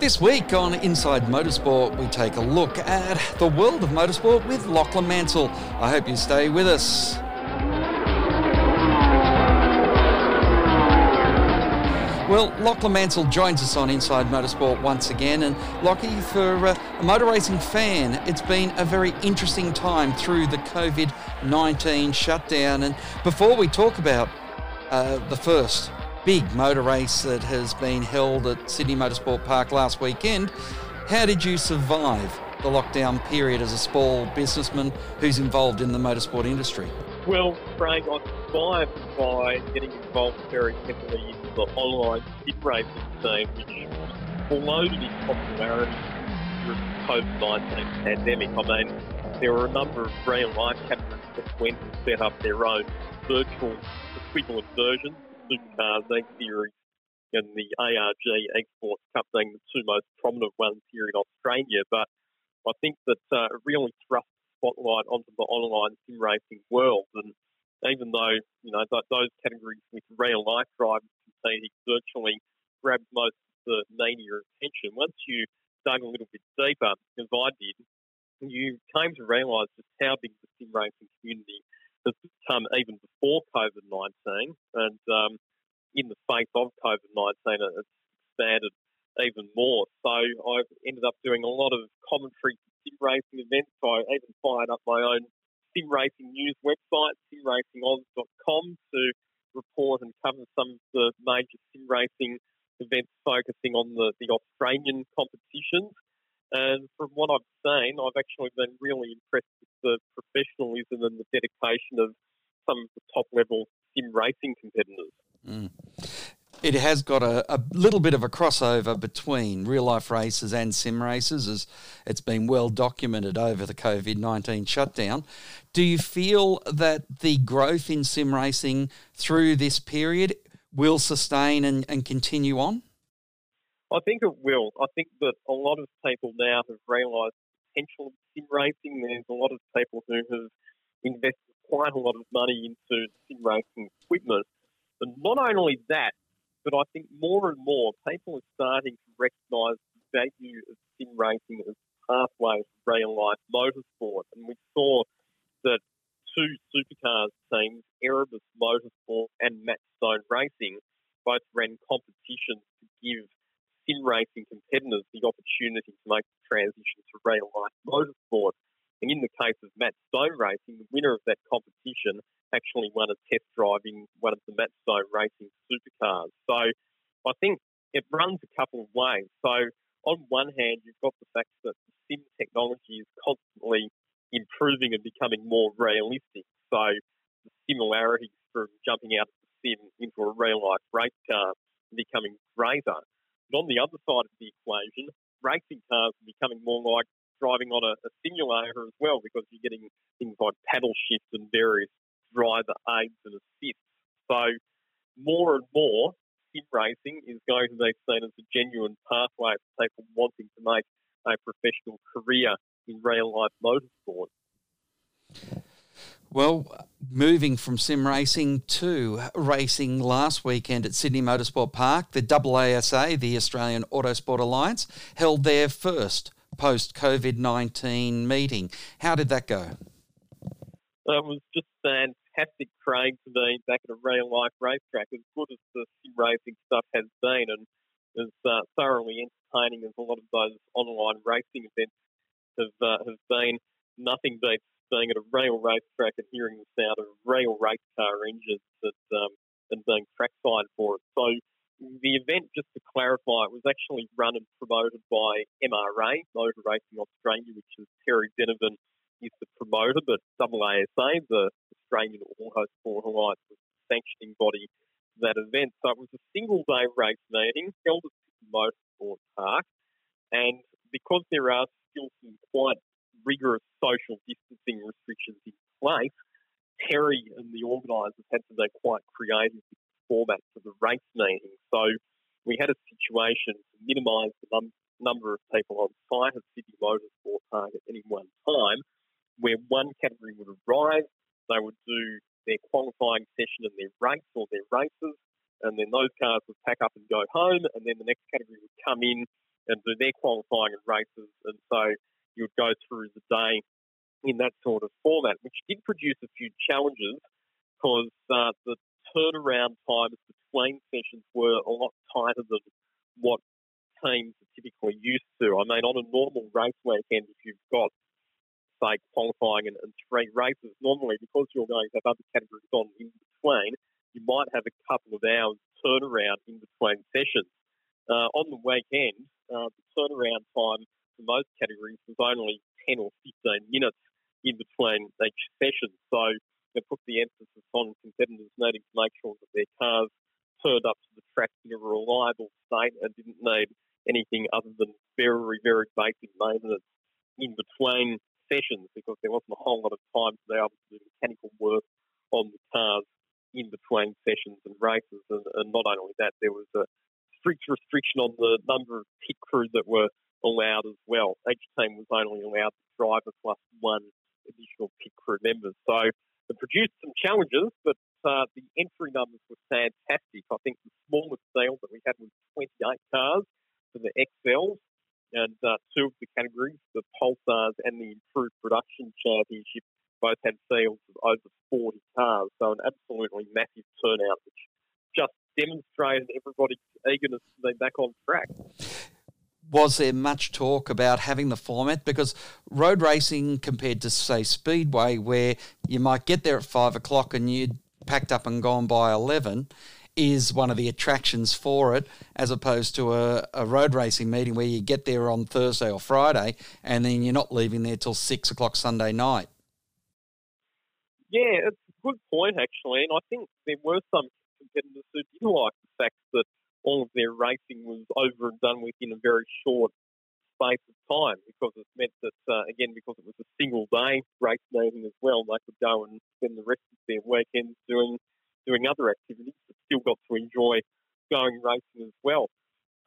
This week on Inside Motorsport, we take a look at the world of motorsport with Lachlan Mansell. I hope you stay with us. Well, Lachlan Mansell joins us on Inside Motorsport once again. And Lockie, for uh, a motor racing fan, it's been a very interesting time through the COVID 19 shutdown. And before we talk about uh, the first big motor race that has been held at Sydney Motorsport Park last weekend, how did you survive the lockdown period as a small businessman who's involved in the motorsport industry? Well, Frank, I survived by getting involved very heavily in the online sim racing scene, which exploded in popularity during the COVID-19 pandemic. I mean, there were a number of real life categories that went and set up their own virtual equivalent versions, Supercars, X Series, and the ARG Esports Cup being the two most prominent ones here in Australia. But I think that uh, really thrust spotlight onto the online sim racing world. And even though you know th- those categories with real life drivers competing virtually grabbed most of the media attention, once you dug a little bit deeper, as I did, you came to realise just how big the sim racing even before COVID nineteen, and um, in the face of COVID nineteen, it's expanded even more. So I've ended up doing a lot of commentary sim racing events. So I even fired up my own sim racing news website, simracingoz.com, to report and cover some of the major sim racing events focusing on the, the Australian competitions. And from what I've seen, I've actually been really impressed with the professionalism and the dedication of some of the top level sim racing competitors. Mm it has got a, a, little bit of a crossover between real life races and sim races, as it's been well documented over the COVID 19 shutdown. Do you feel that the growth in sim racing through this period will sustain and, and continue on? I think it will. I think that a lot of people now have realised the potential of sim racing. There's a lot of people who have invested quite a lot of money into sim racing equipment. But not only that, but I think more and more people are starting to recognise the value of sim racing as a pathway to real life motorsport. And we saw that two supercars teams, Erebus Motorsport and Stone Racing, both ran competitions to give sim racing competitors the opportunity to make the transition to real life motorsport. And in the case of Matt Stone Racing, the winner of that competition actually won a test drive in one of the Matt Stone Racing supercars. So I think it runs a couple of ways. So on one hand, you've got the fact that the sim technology is constantly improving and becoming more realistic. So the similarities from jumping out of the sim into a real life race car are becoming greater. But on the other side of the equation, racing cars are becoming more like driving on a, a simulator as well because you're getting things like paddle shifts and various driver aids and assists. So more and more sim racing is going to be seen as a genuine pathway for people wanting to make a professional career in real life motorsport. Well, moving from sim racing to racing last weekend at Sydney Motorsport Park, the AASA, the Australian Autosport Alliance, held their first post COVID 19 meeting. How did that go? It was just fantastic, Craig, to be back at a real life racetrack. As good as the sim racing stuff has been, and as uh, thoroughly entertaining as a lot of those online racing events have uh, have been, nothing beats being at a real racetrack and hearing the sound of real race car engines that, um, and being trackside for it. So the event, just to clarify, it was actually run and promoted by MRA, Motor Racing Australia, which is Terry Denovan is the promoter, but AASA, the Australian Autosport Alliance, was the sanctioning body for that event. So it was a single day race meeting held at Motorsport Park, and because there are still some quite rigorous social distancing restrictions in place, Terry and the organisers had to be quite creative format for the race meeting. So we had a situation to minimise the num- number of people on site at Sydney Motorsport Park at any one time, where one category would arrive, they would do their qualifying session and their race or their races, and then those cars would pack up and go home, and then the next category would come in and do their qualifying and races. And so you would go through the day in that sort of format, which did produce a few challenges because uh, the turnaround times between sessions were a lot tighter than what teams are typically used to. I mean, on a normal race weekend, if you've got say qualifying and, and three races, normally because you're going to have other categories on in between, you might have a couple of hours turnaround in between sessions. Uh, on the weekend, uh, the turnaround time for most categories was only 10 or 15 minutes in between each session. So they put the emphasis on competitors needing to make sure that their cars turned up to the track in a reliable state and didn't need anything other than very, very basic maintenance in between sessions because there wasn't a whole lot of time to be able to do mechanical work on the cars in between sessions and races. And, and not only that, there was a strict restriction on the number of pit crew that were allowed as well. Each team was only allowed the driver plus one additional pit crew member. So produced some challenges, but uh, the entry numbers were fantastic. I think the smallest field that we had was 28 cars for the Excels, and uh, two of the categories, the Pulsars and the Improved Production Championship, both had fields of over 40 cars. So an absolutely massive turnout, which just demonstrated everybody's eagerness to be back on track. Was there much talk about having the format? Because road racing, compared to, say, Speedway, where you might get there at five o'clock and you'd packed up and gone by 11, is one of the attractions for it, as opposed to a, a, road racing meeting where you get there on Thursday or Friday and then you're not leaving there till six o'clock Sunday night. Yeah, it's a good point actually, and I think there were some competitors who did like the fact that all of their racing was over and done with in a very short space of time because it meant that, uh, again, because it was a single day race meeting as well, they could go and spend the rest of their weekends doing doing other activities, but still got to enjoy going racing as well.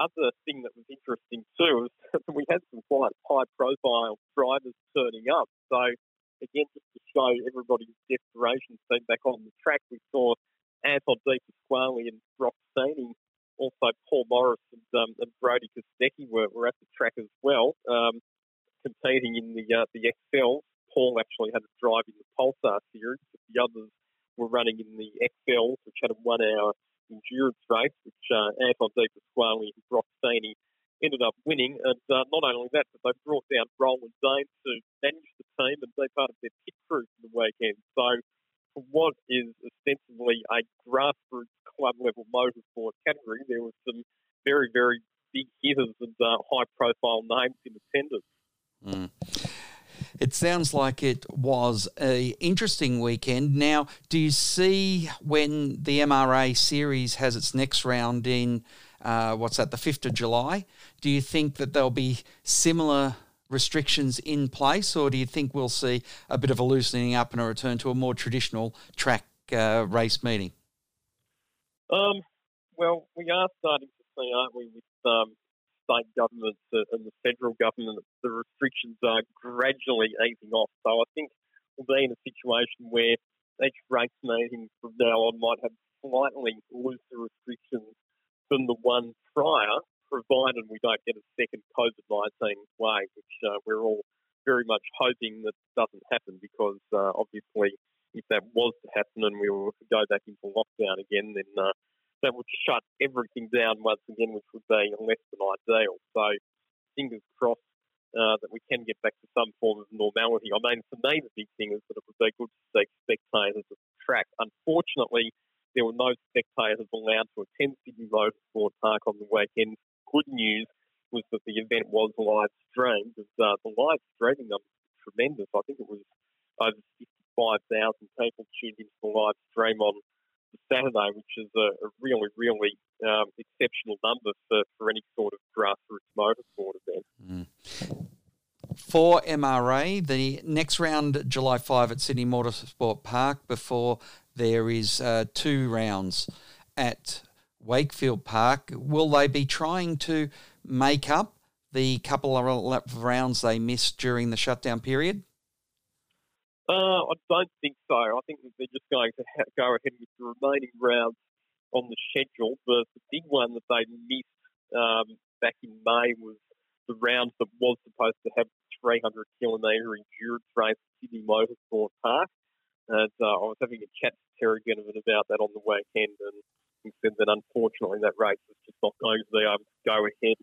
Other thing that was interesting too is that we had some quite high profile drivers turning up. So again, just to show everybody's desperation to be back on the track, we saw Anton De Pasquale and also Paul Morris and, um, and Brodie Kostecki were, were at the track as well, um, competing in the uh, the Excel. Paul actually had a drive in the Pulsar series, but the others were running in the Excel, which had a one-hour endurance race, which uh, Anton De Pasquale and Broc Feeney ended up winning. And uh, not only that, but they brought down Roland Dane to manage the team and be part of their pit crew for the weekend. So for what is ostensibly a grassroots club level motorsport category, there was some very, very big hitters and uh, high profile names in attendance. Mm. It sounds like it was a interesting weekend. Now, do you see when the MRA series has its next round in uh, what's that, the 5th of July. Do you think that there'll be similar restrictions in place, or do you think we'll see a bit of a loosening up and a return to a more traditional track uh, race meeting? Um, well, we are starting to see, aren't we, with um, state governments and the federal government, the restrictions are gradually easing off. So I think we'll be in a situation where each race meeting from now on might have slightly looser restrictions than the one prior, provided we don't get a second COVID 19 wave, which uh, we're all very much hoping that doesn't happen because uh, obviously, that was to happen and we were to go back into lockdown again, then uh, that would shut everything down once again, which would be less than ideal. So, fingers crossed uh, that we can get back to some form of normality. I mean, for me, the big thing is that it would be good to see spectators at the track. Unfortunately, there were no spectators allowed to attend Sydney Motorsport Park on the weekend. Good news was that the event was live streamed. Uh, the live streaming were tremendous. I think it was over 55,000 people tuned into the live stream on Saturday, which is a, a really, really um, exceptional number for, for any sort of grassroots motorsport event. Mm. For MRA, the next round, July 5 at Sydney Motorsport Park, before there is uh, two rounds at Wakefield Park. Will they be trying to make up the couple of rounds they missed during the shutdown period? Uh, I don't think so. I think they're just going to ha- go ahead with the remaining rounds on the schedule. The, the big one that they missed um, back in May was the round that was supposed to have 300 kilometre endurance race at Sydney Motorsport Park. And uh, I was having a chat to Terry Ginnivan about that on the weekend, and he said that unfortunately that race is just not going to be able to go ahead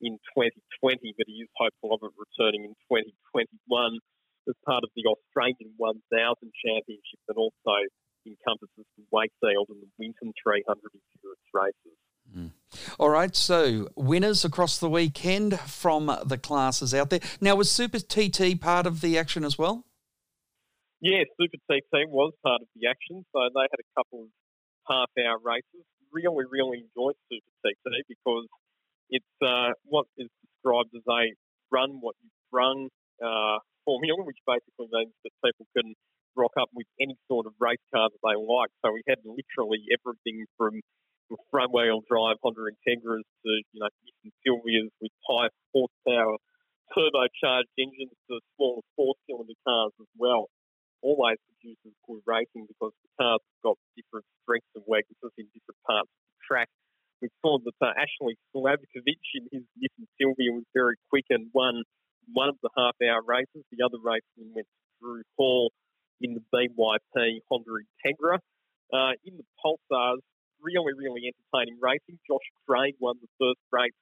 in 2020, but he is hopeful of it returning in 2021 as part of the Australian 1000 Championship that also encompasses the Wakefield and the Winton 300 endurance races. Mm. All right, so winners across the weekend from the classes out there. Now, was Super TT part of the action as well? Yeah, Super TT was part of the action, so they had a couple of half-hour races. Really, really enjoyed Super TT because it's uh, what is described as a run what you've run uh, formula, which basically means that people can rock up with any sort of race car that they like. So we had literally everything from front wheel drive Honda Integras to you know Nissan Silvias with high horsepower turbocharged engines to smaller four cylinder cars as well. Always produces good racing because the cars have got different strengths and weaknesses in different parts of the track. We saw that uh, Ashley Slavkovic in his Nissan Silvia was very quick and won one of the half hour races. The other race went through Hall in the BYP Honda Integra. Uh, in the Pulsars, really, really entertaining racing. Josh Craig won the first race.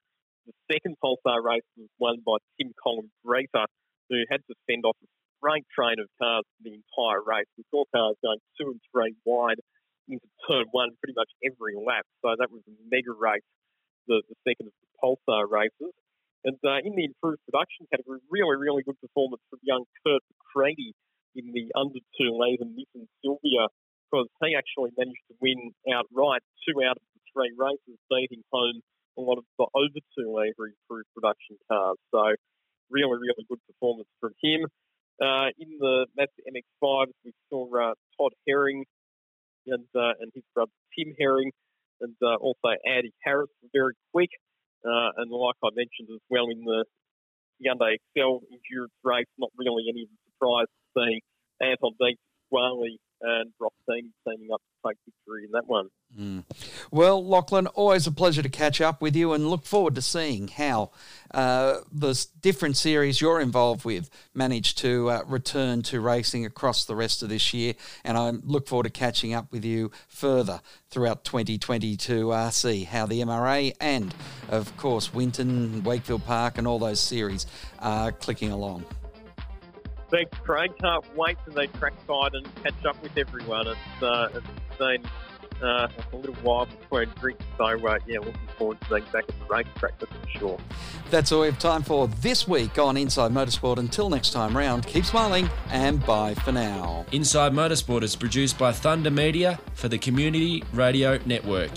The second Pulsar race was won by Tim Collins Reefer, who had to fend off a great train of cars for the entire race. We saw cars going two and three wide into turn one pretty much every lap. So that was a mega race, the, the second of the Pulsar races. And uh, in the improved production category, really, really good performance from young Kurt McCready in the under two litre Nissan Silvia because he actually managed to win outright two out of the three races, beating home a lot of the over two litre improved production cars. So really, really good performance from him. Uh, in the Mazda MX-5s, we saw uh, Todd Herring and uh, and his brother Tim Herring, and uh, also Andy Harris, very quick. Uh, and like I mentioned as well in the Hyundai Excel endurance race, not really any surprise seeing Anton De Pasquale and Ross team teaming up to take victory in that one. Mm. Well, Lachlan, always a pleasure to catch up with you and look forward to seeing how uh, the different series you're involved with manage to uh, return to racing across the rest of this year. And I look forward to catching up with you further throughout 2022 to uh, how the MRA and, of course, Winton, Wakefield Park, and all those series are clicking along. Thanks, Craig. Can't wait to the trackside and catch up with everyone. It's, uh, it's been uh, a little while between drinks, so uh, yeah, looking forward to being back at the racetrack, that's for sure. That's all we have time for this week on Inside Motorsport. Until next time round, keep smiling and bye for now. Inside Motorsport is produced by Thunder Media for the Community Radio Network.